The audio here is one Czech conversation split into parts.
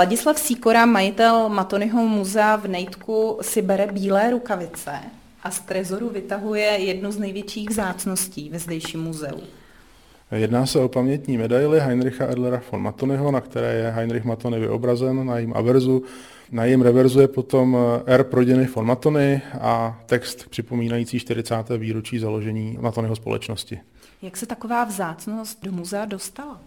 Ladislav Síkora, majitel Matonyho muzea v Nejtku, si bere bílé rukavice a z trezoru vytahuje jednu z největších zácností ve zdejším muzeu. Jedná se o pamětní medaili Heinricha Adlera von Matonyho, na které je Heinrich Matony vyobrazen na jejím averzu. Na jejím reverzu je potom R pro děny von Matony a text připomínající 40. výročí založení Matonyho společnosti. Jak se taková vzácnost do muzea dostala?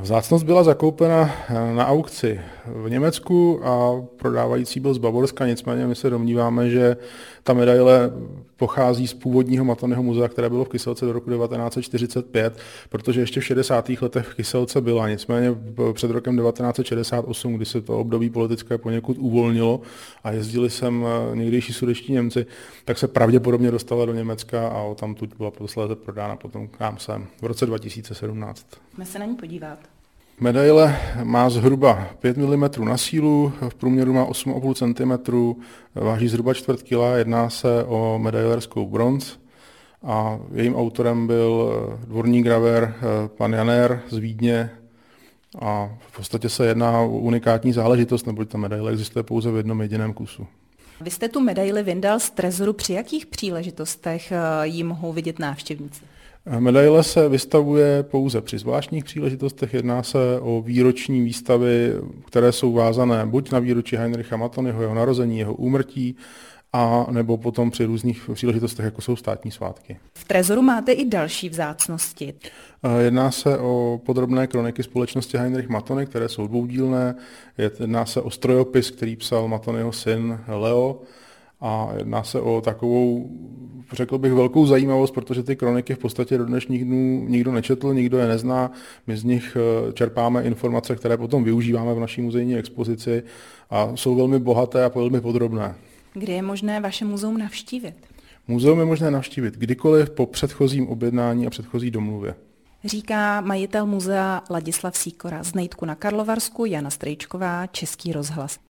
Vzácnost byla zakoupena eh, na aukci v Německu a prodávající byl z Bavorska, nicméně my se domníváme, že ta medaile pochází z původního Matonyho muzea, které bylo v Kyselce do roku 1945, protože ještě v 60. letech v Kyselce byla. Nicméně před rokem 1968, kdy se to období politické poněkud uvolnilo a jezdili sem eh, někdejší sudeští Němci, tak se pravděpodobně dostala do Německa a tam tuď byla posléze prodána potom k nám sem v roce 2017. Jsme se na ní podívat. Medaile má zhruba 5 mm na sílu, v průměru má 8,5 cm, váží zhruba čtvrt kila, jedná se o medailerskou bronz a jejím autorem byl dvorní graver eh, pan Janer z Vídně a v podstatě se jedná o unikátní záležitost, neboť ta medaile existuje pouze v jednom jediném kusu. Vy jste tu medaili vyndal z trezoru. Při jakých příležitostech eh, ji mohou vidět návštěvníci? Medaile se vystavuje pouze při zvláštních příležitostech. Jedná se o výroční výstavy, které jsou vázané buď na výročí Heinricha Matonyho, jeho narození, jeho úmrtí, a nebo potom při různých příležitostech, jako jsou státní svátky. V Trezoru máte i další vzácnosti. Jedná se o podrobné kroniky společnosti Heinrich Matony, které jsou dvoudílné. Jedná se o strojopis, který psal Matonyho syn Leo a jedná se o takovou, řekl bych, velkou zajímavost, protože ty kroniky v podstatě do dnešních dnů nikdo nečetl, nikdo je nezná. My z nich eh, čerpáme informace, které potom využíváme v naší muzejní expozici a jsou velmi bohaté a velmi podrobné. Kdy je možné vaše muzeum navštívit? Muzeum je možné navštívit kdykoliv po předchozím objednání a předchozí domluvě. Říká majitel muzea Ladislav Síkora z Nejtku na Karlovarsku, Jana Strejčková, Český rozhlas.